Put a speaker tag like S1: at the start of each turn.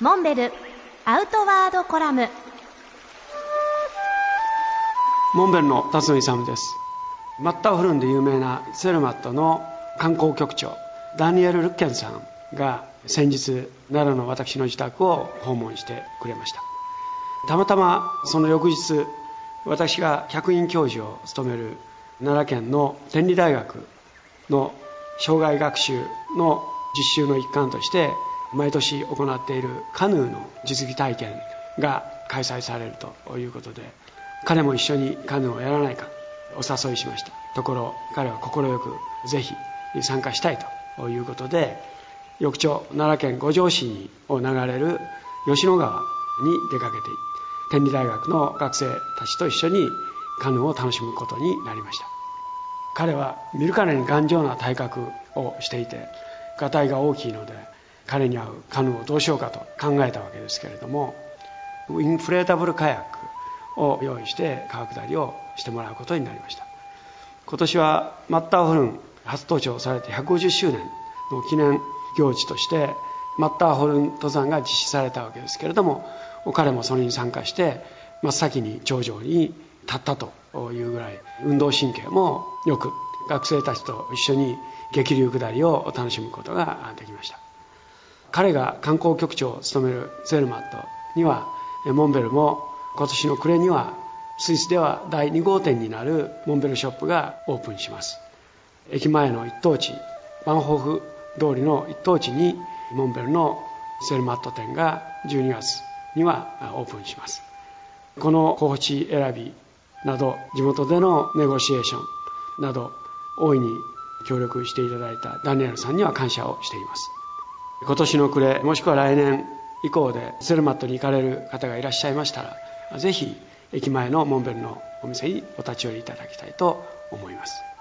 S1: モンベルアウトワードコラム。
S2: モンベルの辰野勇です。マッターホルンで有名なセルマットの観光局長ダニエル・ルッケンさんが先日奈良の私の自宅を訪問してくれました。たまたまその翌日私が客員教授を務める奈良県の天理大学の障害学習の実習の一環として毎年行っているカヌーの実技体験が開催されるということで彼も一緒にカヌーをやらないかお誘いしました。ところ彼は快くぜひ参加したいということで翌朝奈良県五条市を流れる吉野川に出かけて天理大学の学生たちと一緒にカヌーを楽しむことになりました。彼は見るからに頑丈な体格をしていてがたいが大きいので彼に合うカヌーをどうしようかと考えたわけですけれどもインフレータブルカヤックを用意して川下りをしてもらうことになりました。今年はマッターホルン初登頂されて150周年の記念行事としてマッターホルン登山が実施されたわけですけれども彼もそれに参加して真っ先に頂上に立ったというぐらい運動神経もよく学生たちと一緒に激流下りを楽しむことができました。彼が観光局長を務めるゼルマットにはモンベルも今年の暮れにはスイスでは第2号店になるモンベルショップがオープンします。駅前の一等地バンホーフ通りの一等地にモンベルのセルマット店が12月にはオープンしますこの候補地選びなど地元でのネゴシエーションなど大いに協力していただいたダニエルさんには感謝をしています。今年の暮れもしくは来年以降でセルマットに行かれる方がいらっしゃいましたらぜひ駅前のモンベルのお店にお立ち寄りいただきたいと思います。